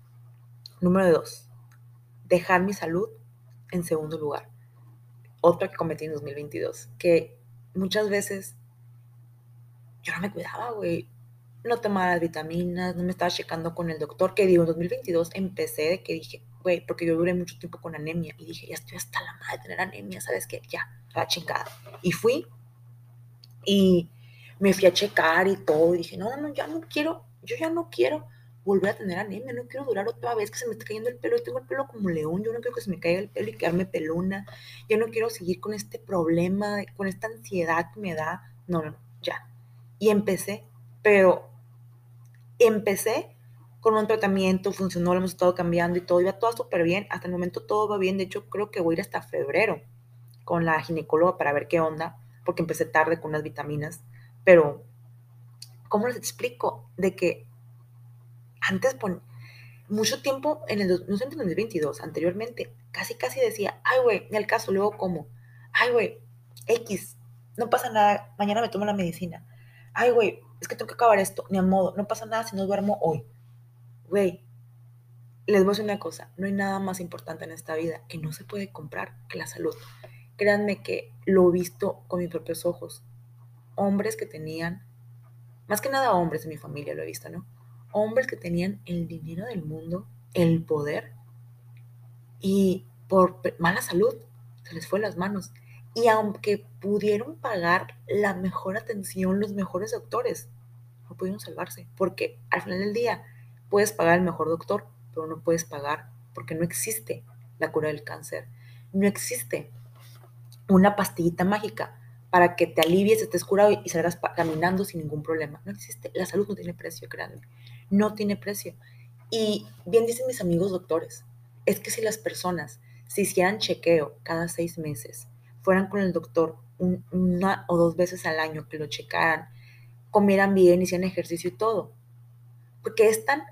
Número dos, dejar mi salud en segundo lugar. Otra que cometí en 2022, que muchas veces yo no me cuidaba, güey. No tomaba las vitaminas, no me estaba checando con el doctor, que digo, en 2022 empecé de que dije, güey, porque yo duré mucho tiempo con anemia y dije, ya estoy hasta la madre de tener anemia, ¿sabes qué? Ya, la chingada. Y fui y me fui a checar y todo y dije, no, no, ya no quiero, yo ya no quiero volver a tener anemia, no quiero durar otra vez que se me esté cayendo el pelo, yo tengo el pelo como león, yo no quiero que se me caiga el pelo y quedarme pelona, yo no quiero seguir con este problema, con esta ansiedad que me da, no, no, ya. Y empecé, pero empecé con un tratamiento, funcionó, lo hemos estado cambiando y todo, iba todo súper bien, hasta el momento todo va bien, de hecho creo que voy a ir hasta febrero con la ginecóloga para ver qué onda, porque empecé tarde con unas vitaminas, pero ¿cómo les explico? De que antes, por mucho tiempo, en el, no sé, en 2022, anteriormente, casi, casi decía, ay, güey, en el caso, luego como, ay, güey, X, no pasa nada, mañana me tomo la medicina. Ay, güey, es que tengo que acabar esto, ni a modo, no pasa nada si no duermo hoy. Güey, les voy a decir una cosa, no hay nada más importante en esta vida que no se puede comprar que la salud. Créanme que lo he visto con mis propios ojos. Hombres que tenían, más que nada hombres de mi familia lo he visto, ¿no? Hombres que tenían el dinero del mundo, el poder, y por mala salud se les fue las manos. Y aunque pudieron pagar la mejor atención, los mejores doctores, no pudieron salvarse, porque al final del día puedes pagar el mejor doctor, pero no puedes pagar porque no existe la cura del cáncer. No existe una pastillita mágica para que te alivies, estés curado y salgas caminando sin ningún problema. No existe. La salud no tiene precio, créanme no tiene precio. Y bien dicen mis amigos doctores, es que si las personas se hicieran chequeo cada seis meses, fueran con el doctor una o dos veces al año, que lo checaran, comieran bien, hicieran ejercicio y todo, porque es tan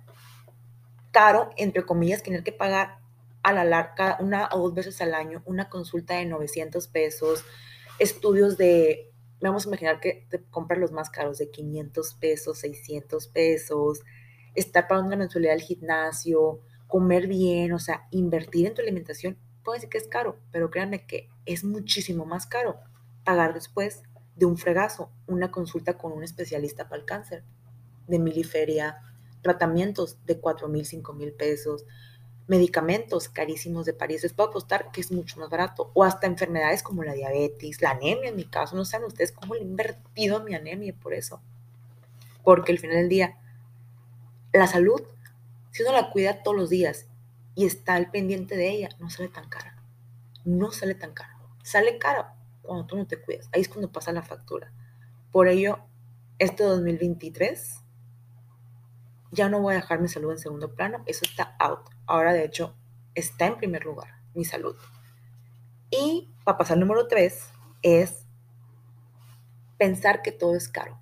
caro, entre comillas, tener que pagar a la larga una o dos veces al año una consulta de 900 pesos, estudios de, vamos a imaginar que te compras los más caros de 500 pesos, 600 pesos, estar pagando una mensualidad al gimnasio, comer bien, o sea, invertir en tu alimentación, puede decir que es caro, pero créanme que es muchísimo más caro pagar después de un fregazo una consulta con un especialista para el cáncer, de miliferia, tratamientos de 4 mil, 5 mil pesos, medicamentos carísimos de París. Les puedo apostar que es mucho más barato. O hasta enfermedades como la diabetes, la anemia en mi caso. No saben ustedes cómo le he invertido mi anemia por eso. Porque al final del día la salud, si uno la cuida todos los días y está al pendiente de ella, no sale tan cara. No sale tan cara. Sale cara cuando tú no te cuidas. Ahí es cuando pasa la factura. Por ello, este 2023 ya no voy a dejar mi salud en segundo plano. Eso está out. Ahora, de hecho, está en primer lugar, mi salud. Y para pasar número tres es pensar que todo es caro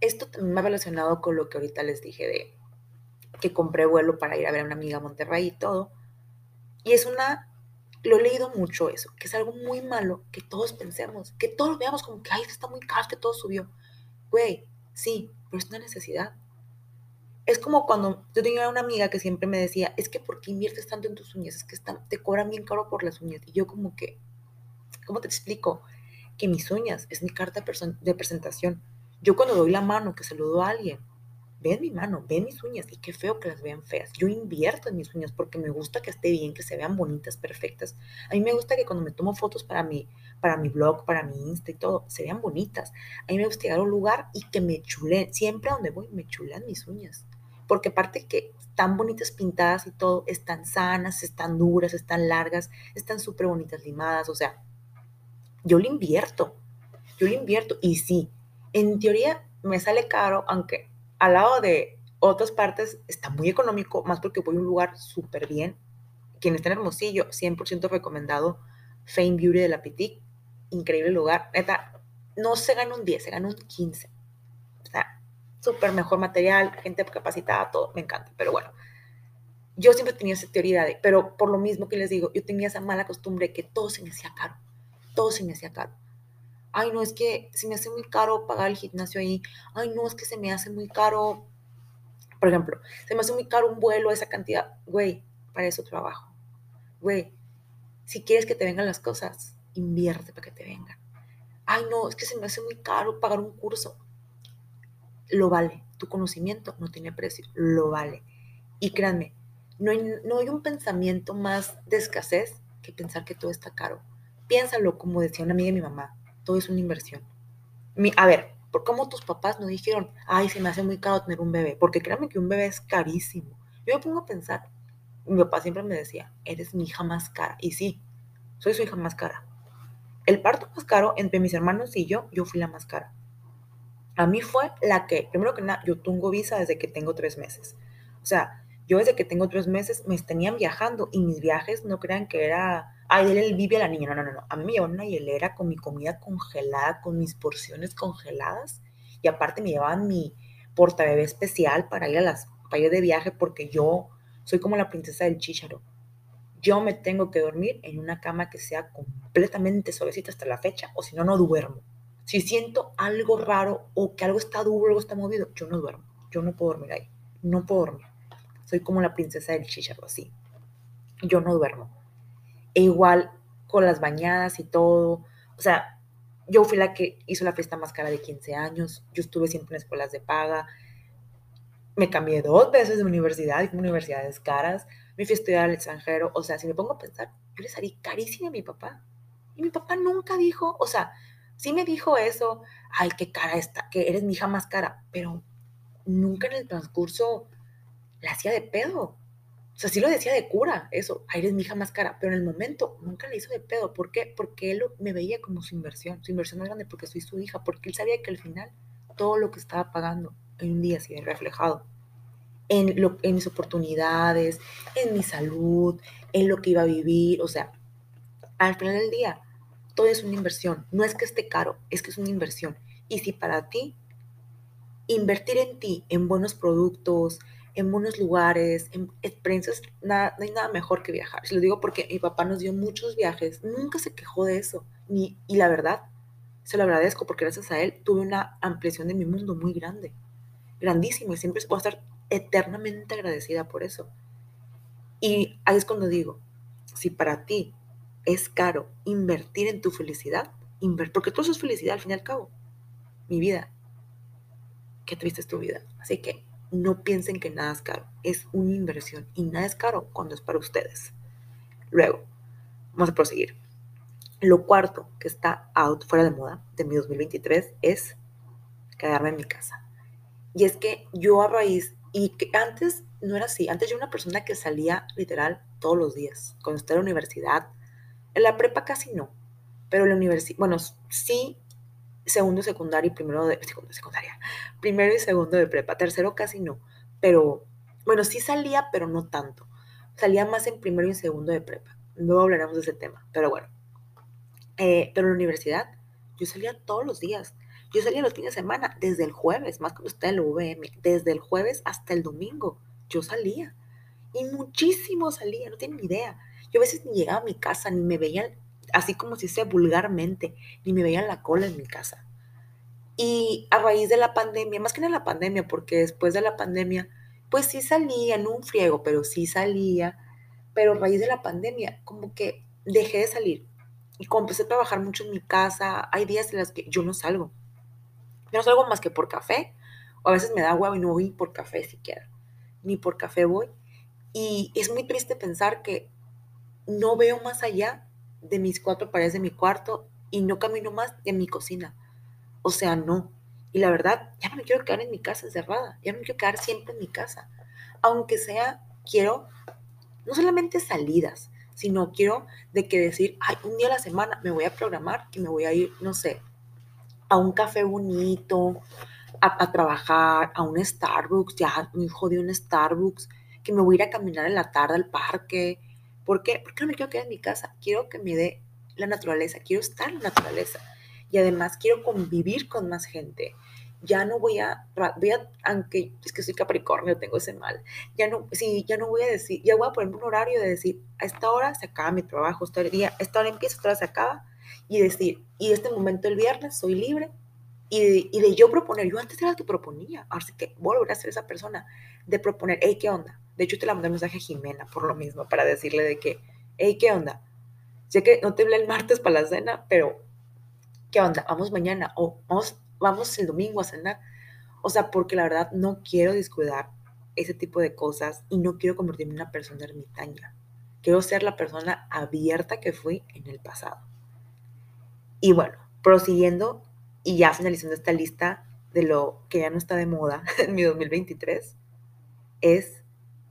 esto también ha relacionado con lo que ahorita les dije de que compré vuelo para ir a ver a una amiga a Monterrey y todo. Y es una, lo he leído mucho eso, que es algo muy malo que todos pensemos, que todos veamos como que, ay, está muy caro, que todo subió. Güey, sí, pero es una necesidad. Es como cuando yo tenía una amiga que siempre me decía, es que ¿por qué inviertes tanto en tus uñas? Es que están, te cobran bien caro por las uñas. Y yo como que, ¿cómo te explico? Que mis uñas es mi carta de presentación yo cuando doy la mano que saludo a alguien, ven mi mano, ven mis uñas y qué feo que las vean feas. Yo invierto en mis uñas porque me gusta que esté bien, que se vean bonitas, perfectas. A mí me gusta que cuando me tomo fotos para mi, para mi blog, para mi Insta y todo, se vean bonitas. A mí me gusta llegar a un lugar y que me chulen. Siempre a donde voy me chulean mis uñas. Porque aparte que están bonitas pintadas y todo, están sanas, están duras, están largas, están súper bonitas limadas. O sea, yo le invierto. Yo le invierto. Y sí, en teoría me sale caro, aunque al lado de otras partes está muy económico, más porque voy a un lugar súper bien. Quien está en Hermosillo, 100% recomendado. Fame Beauty de la Pitic, increíble lugar. Neta, no se gana un 10, se gana un 15. O sea, súper mejor material, gente capacitada, todo, me encanta. Pero bueno, yo siempre tenía esa teoría de, pero por lo mismo que les digo, yo tenía esa mala costumbre que todo se me hacía caro, todo se me hacía caro ay, no, es que se me hace muy caro pagar el gimnasio ahí, ay, no, es que se me hace muy caro, por ejemplo, se me hace muy caro un vuelo, esa cantidad, güey, para eso trabajo, güey, si quieres que te vengan las cosas, invierte para que te vengan. Ay, no, es que se me hace muy caro pagar un curso. Lo vale, tu conocimiento no tiene precio, lo vale. Y créanme, no hay, no hay un pensamiento más de escasez que pensar que todo está caro. Piénsalo como decía una amiga de mi mamá, todo es una inversión. A ver, ¿por cómo tus papás no dijeron, ay, se me hace muy caro tener un bebé? Porque créanme que un bebé es carísimo. Yo me pongo a pensar, mi papá siempre me decía, eres mi hija más cara. Y sí, soy su hija más cara. El parto más caro entre mis hermanos y yo, yo fui la más cara. A mí fue la que, primero que nada, yo tengo visa desde que tengo tres meses. O sea, yo desde que tengo tres meses me tenían viajando y mis viajes no crean que era ay, él vive a la niña. No, no, no, A mí me llevaban una hielera con mi comida congelada, con mis porciones congeladas. Y aparte me llevaban mi portabebé especial para ir a las para ir de viaje porque yo soy como la princesa del chícharo. Yo me tengo que dormir en una cama que sea completamente suavecita hasta la fecha, o si no, no duermo. Si siento algo raro o que algo está duro, algo está movido, yo no duermo. Yo no puedo dormir ahí. No puedo dormir. Soy como la princesa del chícharo, así. Yo no duermo. E igual con las bañadas y todo. O sea, yo fui la que hizo la fiesta más cara de 15 años. Yo estuve siempre en escuelas de paga. Me cambié dos veces de universidad y universidades caras. Me fui a estudiar al extranjero. O sea, si me pongo a pensar, yo le salí carísima a mi papá. Y mi papá nunca dijo, o sea, sí me dijo eso, ay, qué cara está, que eres mi hija más cara, pero nunca en el transcurso la hacía de pedo. O sea, sí lo decía de cura, eso, eres mi hija más cara, pero en el momento nunca le hizo de pedo. ¿Por qué? Porque él me veía como su inversión, su inversión más grande porque soy su hija, porque él sabía que al final todo lo que estaba pagando en un día se ve reflejado en, lo, en mis oportunidades, en mi salud, en lo que iba a vivir. O sea, al final del día, todo es una inversión. No es que esté caro, es que es una inversión. Y si para ti, invertir en ti, en buenos productos, en buenos lugares, en experiencias, nada, no hay nada mejor que viajar. Se lo digo porque mi papá nos dio muchos viajes, nunca se quejó de eso. Ni, y la verdad, se lo agradezco porque gracias a él tuve una ampliación de mi mundo muy grande, grandísimo, y siempre voy a estar eternamente agradecida por eso. Y ahí es cuando digo, si para ti es caro invertir en tu felicidad, invertir, porque todo eso es felicidad al fin y al cabo. Mi vida, qué triste es tu vida. Así que no piensen que nada es caro, es una inversión y nada es caro cuando es para ustedes. Luego, vamos a proseguir. Lo cuarto que está out, fuera de moda, de mi 2023, es quedarme en mi casa. Y es que yo a raíz, y que antes no era así, antes yo era una persona que salía literal todos los días, cuando estaba en la universidad. En la prepa casi no, pero en la universidad, bueno, sí segundo secundario y primero de segundo secundaria, primero y segundo de prepa, tercero casi no, pero bueno, sí salía, pero no tanto. Salía más en primero y segundo de prepa. Luego hablaremos de ese tema, pero bueno. Eh, pero en la universidad, yo salía todos los días. Yo salía los fines de semana, desde el jueves, más estaba en la UVM, desde el jueves hasta el domingo. Yo salía. Y muchísimo salía, no tienen ni idea. Yo a veces ni llegaba a mi casa, ni me veían así como si sea vulgarmente, ni me veían la cola en mi casa. Y a raíz de la pandemia, más que en la pandemia, porque después de la pandemia, pues sí salía, en un friego, pero sí salía. Pero a raíz de la pandemia, como que dejé de salir. Y como empecé a trabajar mucho en mi casa, hay días en los que yo no salgo. Yo no salgo más que por café O a veces me da huevo y no voy por café siquiera. Ni por café voy. Y es muy triste pensar que no veo más allá de mis cuatro paredes de mi cuarto y no camino más de mi cocina. O sea, no. Y la verdad, ya no me quiero quedar en mi casa encerrada, ya no me quiero quedar siempre en mi casa. Aunque sea, quiero no solamente salidas, sino quiero de que decir, ay, un día a la semana me voy a programar que me voy a ir, no sé, a un café bonito, a, trabajar, a un Starbucks, ya me jodí un Starbucks, que me voy a ir a caminar en la tarde al parque. ¿Por qué? Porque no me quiero quedar en mi casa, quiero que me dé la naturaleza, quiero estar en la naturaleza y además quiero convivir con más gente. Ya no voy a, voy a, aunque es que soy Capricornio, tengo ese mal, ya no, sí, ya no voy a decir, ya voy a poner un horario de decir, a esta hora se acaba mi trabajo, esta hora, a esta hora empieza, a esta hora se acaba, y decir, y este momento el viernes soy libre, y de, y de yo proponer, yo antes era el que proponía, ahora sí que volver a ser esa persona, de proponer, hey, ¿qué onda? De hecho, te la mandé un mensaje a Jimena por lo mismo, para decirle de que, hey, ¿qué onda? Sé que no te hablé el martes para la cena, pero ¿qué onda? Vamos mañana o vamos, vamos el domingo a cenar. O sea, porque la verdad no quiero descuidar ese tipo de cosas y no quiero convertirme en una persona ermitaña. Quiero ser la persona abierta que fui en el pasado. Y bueno, prosiguiendo y ya finalizando esta lista de lo que ya no está de moda (laughs) en mi 2023, es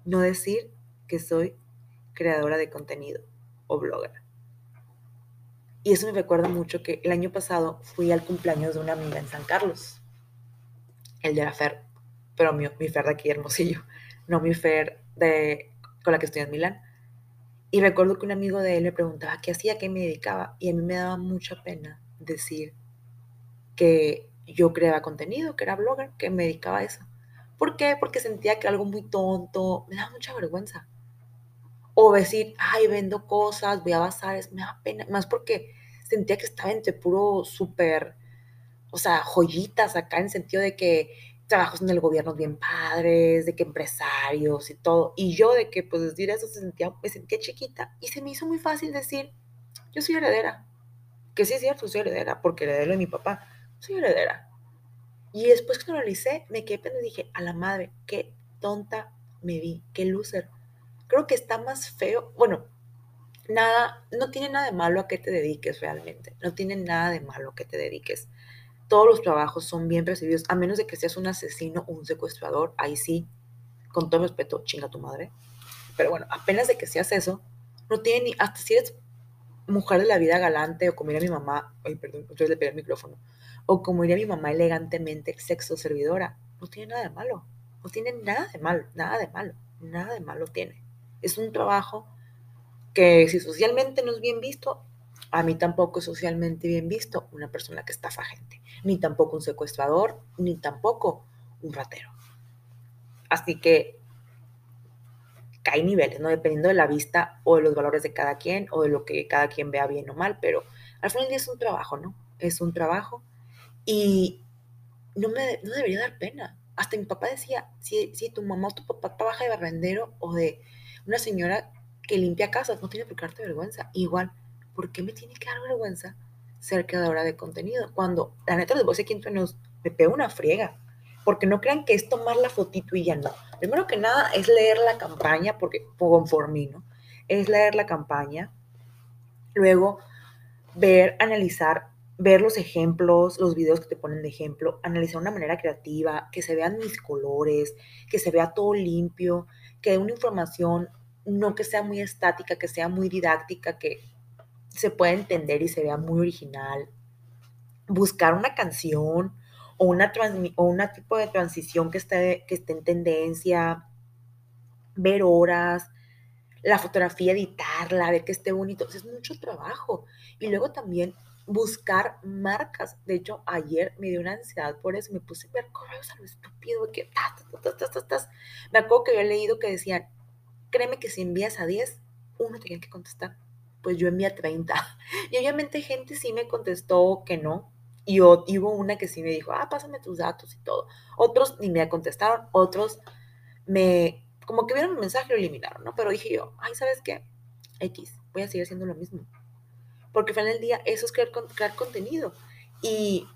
no decir que soy creadora de contenido o blogger. Y eso me recuerda mucho que el año pasado fui al cumpleaños de una amiga en San Carlos, el de la Fer, pero mi, mi Fer de aquí Hermosillo, no mi Fer de, con la que estoy en Milán. Y recuerdo que un amigo de él me preguntaba qué hacía, qué me dedicaba, y a mí me daba mucha pena decir que yo creaba contenido, que era blogger, que me dedicaba a eso. ¿Por qué? Porque sentía que algo muy tonto, me daba mucha vergüenza. O decir, ay, vendo cosas, voy a bazares, me da pena, más porque sentía que estaba entre puro súper, o sea, joyitas acá en el sentido de que trabajos en el gobierno bien padres, de que empresarios y todo. Y yo de que, pues, decir eso se sentía, me sentía chiquita y se me hizo muy fácil decir, yo soy heredera. Que sí es cierto, soy heredera, porque heredero de mi papá, soy heredera. Y después que lo analicé, me quedé pensando y dije, a la madre, qué tonta me vi, qué loser creo que está más feo, bueno, nada, no tiene nada de malo a que te dediques realmente, no tiene nada de malo a que te dediques. Todos los trabajos son bien recibidos, a menos de que seas un asesino un secuestrador, ahí sí, con todo respeto, chinga tu madre. Pero bueno, apenas de que seas eso, no tiene ni, hasta si eres mujer de la vida galante o como iría mi mamá, ay, perdón, otra le pegué el micrófono, o como iría mi mamá elegantemente, sexo servidora, no tiene nada de malo, no tiene nada de malo, nada de malo, nada de malo tiene. Es un trabajo que si socialmente no es bien visto, a mí tampoco es socialmente bien visto una persona que estafa gente, ni tampoco un secuestrador, ni tampoco un ratero. Así que hay niveles, ¿no? Dependiendo de la vista o de los valores de cada quien o de lo que cada quien vea bien o mal, pero al final es un trabajo, ¿no? Es un trabajo y no me no debería dar pena. Hasta mi papá decía, si, si tu mamá o tu papá trabaja de barrendero o de una señora que limpia casas no tiene por qué darte vergüenza. Igual, ¿por qué me tiene que dar vergüenza ser creadora de contenido? Cuando, la neta, les voy a decir que nos me pega una friega. Porque no crean que es tomar la fotito y ya no. Primero que nada es leer la campaña, porque conforme. Es leer la campaña. Luego, ver, analizar, ver los ejemplos, los videos que te ponen de ejemplo, analizar de una manera creativa, que se vean mis colores, que se vea todo limpio, que dé una información no que sea muy estática, que sea muy didáctica, que se pueda entender y se vea muy original. Buscar una canción o una, o una tipo de transición que esté, que esté en tendencia, ver horas, la fotografía, editarla, ver que esté bonito. es mucho trabajo. Y luego también buscar marcas. De hecho, ayer me dio una ansiedad por eso. Me puse a ver correos a lo estúpido. Que, me acuerdo que había leído que decían, créeme que si envías a 10, uno tenía que contestar. Pues yo envié a 30. (laughs) Y obviamente gente sí me contestó que no. Y hubo una que sí me dijo, ah, pásame tus datos y todo. Otros ni me contestaron. Otros me, como que vieron el mensaje y lo eliminaron, ¿no? Pero dije yo, ay, ¿sabes qué? X, voy a seguir haciendo lo mismo porque al final del día eso es crear, crear contenido. Y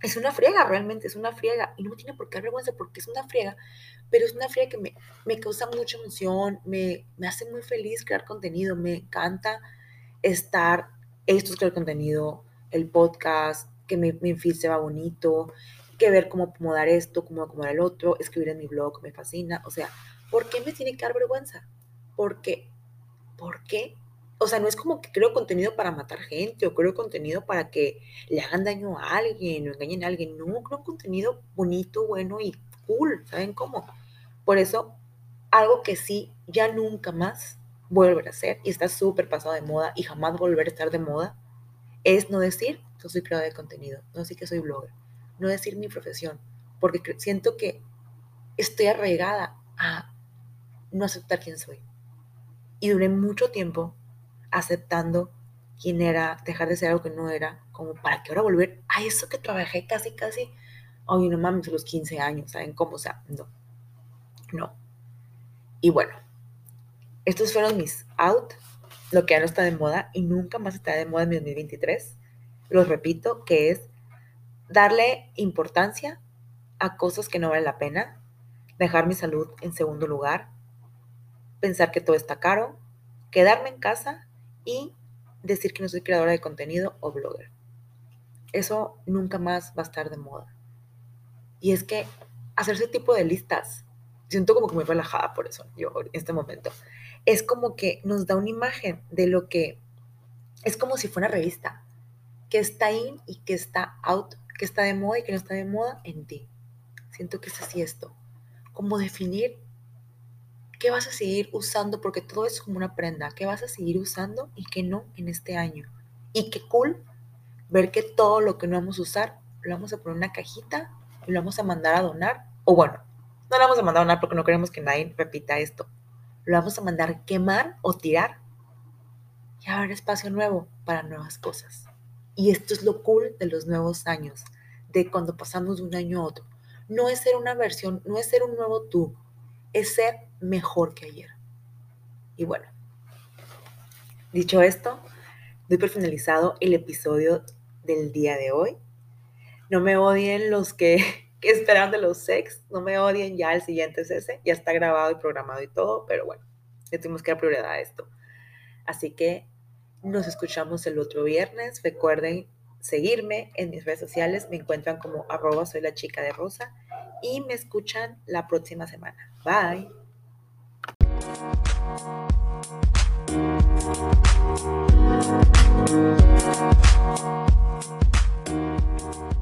es una friega, realmente es una friega. Y no me tiene por qué dar vergüenza porque es una friega, pero es una friega que me, me causa mucha emoción, me, me hace muy feliz crear contenido, me encanta estar, esto es crear contenido, el podcast, que mi, mi se va bonito, que ver cómo acomodar esto, cómo acomodar el otro, escribir en mi blog, me fascina. O sea, ¿por qué me tiene que dar vergüenza? Porque, ¿por qué o sea, no es como que creo contenido para matar gente o creo contenido para que le hagan daño a alguien o engañen a alguien. No, creo contenido bonito, bueno y cool, ¿saben cómo? Por eso, algo que sí, ya nunca más volver a hacer y está súper pasado de moda y jamás volver a estar de moda, es no decir que soy creador de contenido, no decir que soy blogger, no decir mi profesión, porque siento que estoy arraigada a no aceptar quién soy. Y duré mucho tiempo aceptando quién era, dejar de ser algo que no era, como para que ahora volver a eso que trabajé casi, casi, ay, no mames, los 15 años, ¿saben cómo? O sea, no, no. Y bueno, estos fueron mis out, lo que ya no está de moda y nunca más estará de moda en 2023. Los repito, que es darle importancia a cosas que no valen la pena, dejar mi salud en segundo lugar, pensar que todo está caro, quedarme en casa y decir que no soy creadora de contenido o blogger. Eso nunca más va a estar de moda. Y es que hacer ese tipo de listas, siento como que muy relajada por eso, yo en este momento, es como que nos da una imagen de lo que es como si fuera una revista, que está in y que está out, que está de moda y que no está de moda en ti. Siento que es así esto, como definir ¿Qué vas a seguir usando? Porque todo es como una prenda. ¿Qué vas a seguir usando y qué no en este año? Y qué cool ver que todo lo que no vamos a usar lo vamos a poner en una cajita y lo vamos a mandar a donar. O bueno, no lo vamos a mandar a donar porque no queremos que nadie repita esto. Lo vamos a mandar quemar o tirar y haber espacio nuevo para nuevas cosas. Y esto es lo cool de los nuevos años, de cuando pasamos de un año a otro. No es ser una versión, no es ser un nuevo tú, es ser mejor que ayer. Y bueno, dicho esto, doy por finalizado el episodio del día de hoy. No me odien los que, (laughs) que esperan de los sex, no me odien, ya el siguiente es ese, ya está grabado y programado y todo, pero bueno, ya tuvimos que dar prioridad a esto. Así que nos escuchamos el otro viernes. Recuerden seguirme en mis redes sociales, me encuentran como arroba soy la chica de rosa y me escuchan la próxima semana. Bye. Thank you.